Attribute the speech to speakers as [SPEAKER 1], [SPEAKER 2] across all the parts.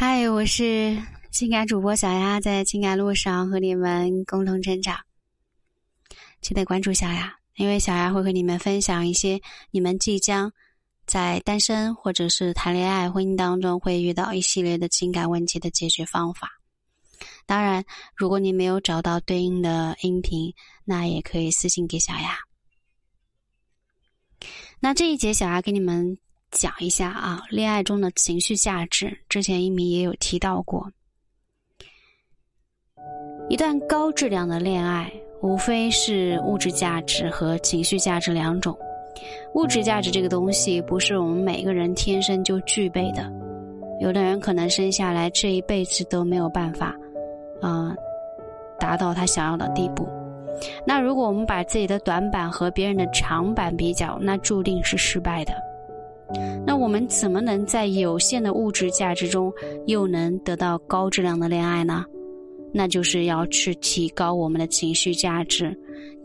[SPEAKER 1] 嗨，我是情感主播小丫，在情感路上和你们共同成长。记得关注小丫，因为小丫会和你们分享一些你们即将在单身或者是谈恋爱、婚姻当中会遇到一系列的情感问题的解决方法。当然，如果你没有找到对应的音频，那也可以私信给小丫。那这一节，小丫给你们。讲一下啊，恋爱中的情绪价值。之前一鸣也有提到过，一段高质量的恋爱，无非是物质价值和情绪价值两种。物质价值这个东西，不是我们每个人天生就具备的，有的人可能生下来这一辈子都没有办法，啊，达到他想要的地步。那如果我们把自己的短板和别人的长板比较，那注定是失败的。那我们怎么能在有限的物质价值中又能得到高质量的恋爱呢？那就是要去提高我们的情绪价值，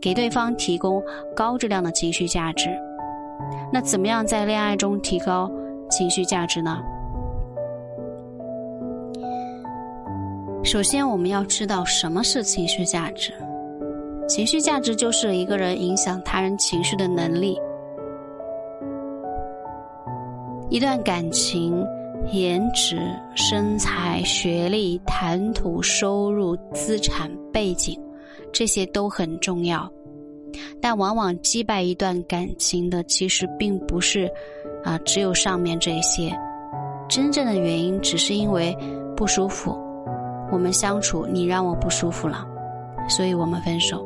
[SPEAKER 1] 给对方提供高质量的情绪价值。那怎么样在恋爱中提高情绪价值呢？首先，我们要知道什么是情绪价值。情绪价值就是一个人影响他人情绪的能力。一段感情，颜值、身材、学历、谈吐、收入、资产、背景，这些都很重要。但往往击败一段感情的，其实并不是啊，只有上面这些。真正的原因，只是因为不舒服。我们相处，你让我不舒服了，所以我们分手。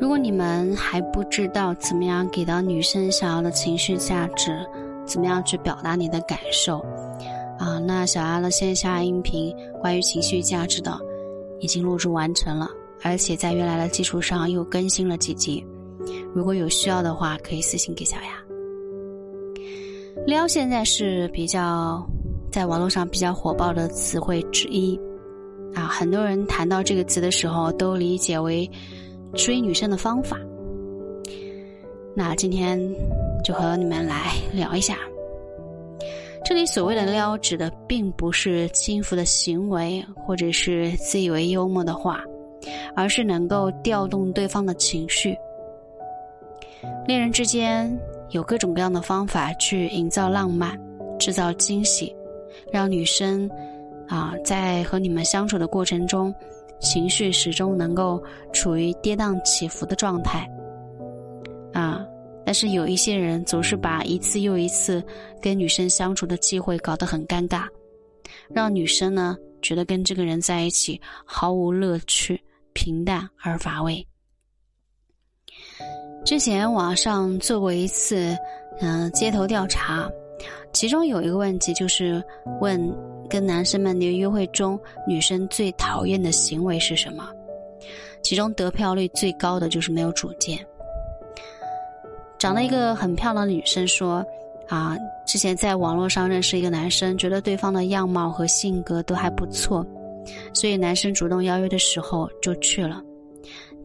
[SPEAKER 1] 如果你们还不知道怎么样给到女生想要的情绪价值，怎么样去表达你的感受，啊，那小丫的线下音频关于情绪价值的已经录制完成了，而且在原来的基础上又更新了几集。如果有需要的话，可以私信给小丫。撩现在是比较在网络上比较火爆的词汇之一，啊，很多人谈到这个词的时候都理解为。追女生的方法，那今天就和你们来聊一下。这里所谓的撩，指的并不是轻浮的行为，或者是自以为幽默的话，而是能够调动对方的情绪。恋人之间有各种各样的方法去营造浪漫，制造惊喜，让女生啊在和你们相处的过程中。情绪始终能够处于跌宕起伏的状态，啊！但是有一些人总是把一次又一次跟女生相处的机会搞得很尴尬，让女生呢觉得跟这个人在一起毫无乐趣、平淡而乏味。之前网上做过一次嗯街头调查，其中有一个问题就是问。跟男生们的约会中，女生最讨厌的行为是什么？其中得票率最高的就是没有主见。长得一个很漂亮的女生说：“啊，之前在网络上认识一个男生，觉得对方的样貌和性格都还不错，所以男生主动邀约的时候就去了。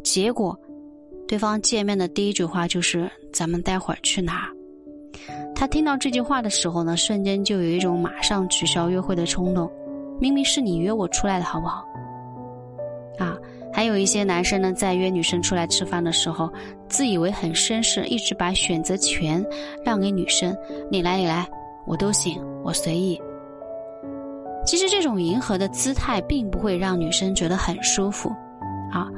[SPEAKER 1] 结果，对方见面的第一句话就是：‘咱们待会儿去哪儿？’”他听到这句话的时候呢，瞬间就有一种马上取消约会的冲动。明明是你约我出来的，好不好？啊，还有一些男生呢，在约女生出来吃饭的时候，自以为很绅士，一直把选择权让给女生，你来你来，我都行，我随意。其实这种迎合的姿态，并不会让女生觉得很舒服。啊，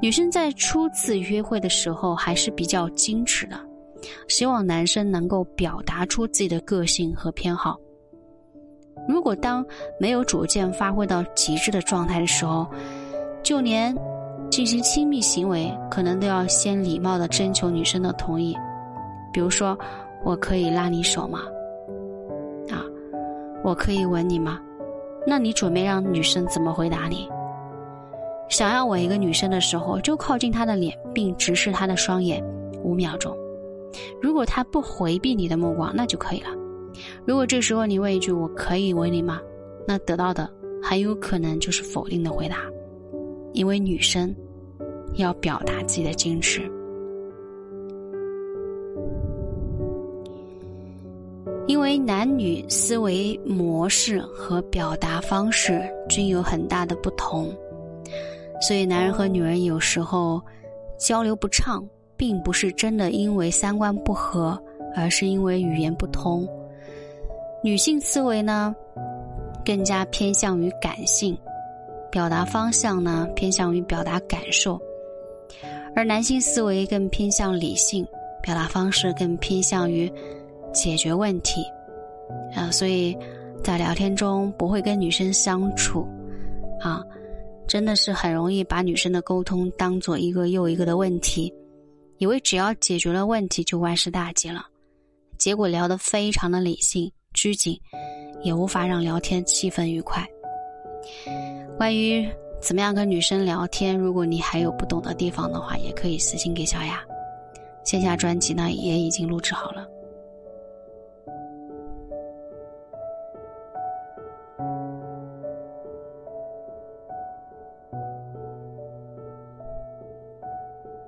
[SPEAKER 1] 女生在初次约会的时候，还是比较矜持的。希望男生能够表达出自己的个性和偏好。如果当没有主见发挥到极致的状态的时候，就连进行亲密行为，可能都要先礼貌的征求女生的同意。比如说，我可以拉你手吗？啊，我可以吻你吗？那你准备让女生怎么回答你？想要吻一个女生的时候，就靠近她的脸，并直视她的双眼五秒钟。如果他不回避你的目光，那就可以了。如果这时候你问一句“我可以为你吗”，那得到的很有可能就是否定的回答，因为女生要表达自己的矜持。因为男女思维模式和表达方式均有很大的不同，所以男人和女人有时候交流不畅，并不是真的因为三观不合，而是因为语言不通。女性思维呢，更加偏向于感性，表达方向呢偏向于表达感受，而男性思维更偏向理性，表达方式更偏向于解决问题。啊，所以在聊天中不会跟女生相处，啊，真的是很容易把女生的沟通当做一个又一个的问题，以为只要解决了问题就万事大吉了，结果聊得非常的理性。拘谨，也无法让聊天气氛愉快。关于怎么样跟女生聊天，如果你还有不懂的地方的话，也可以私信给小雅。线下专辑呢也已经录制好了。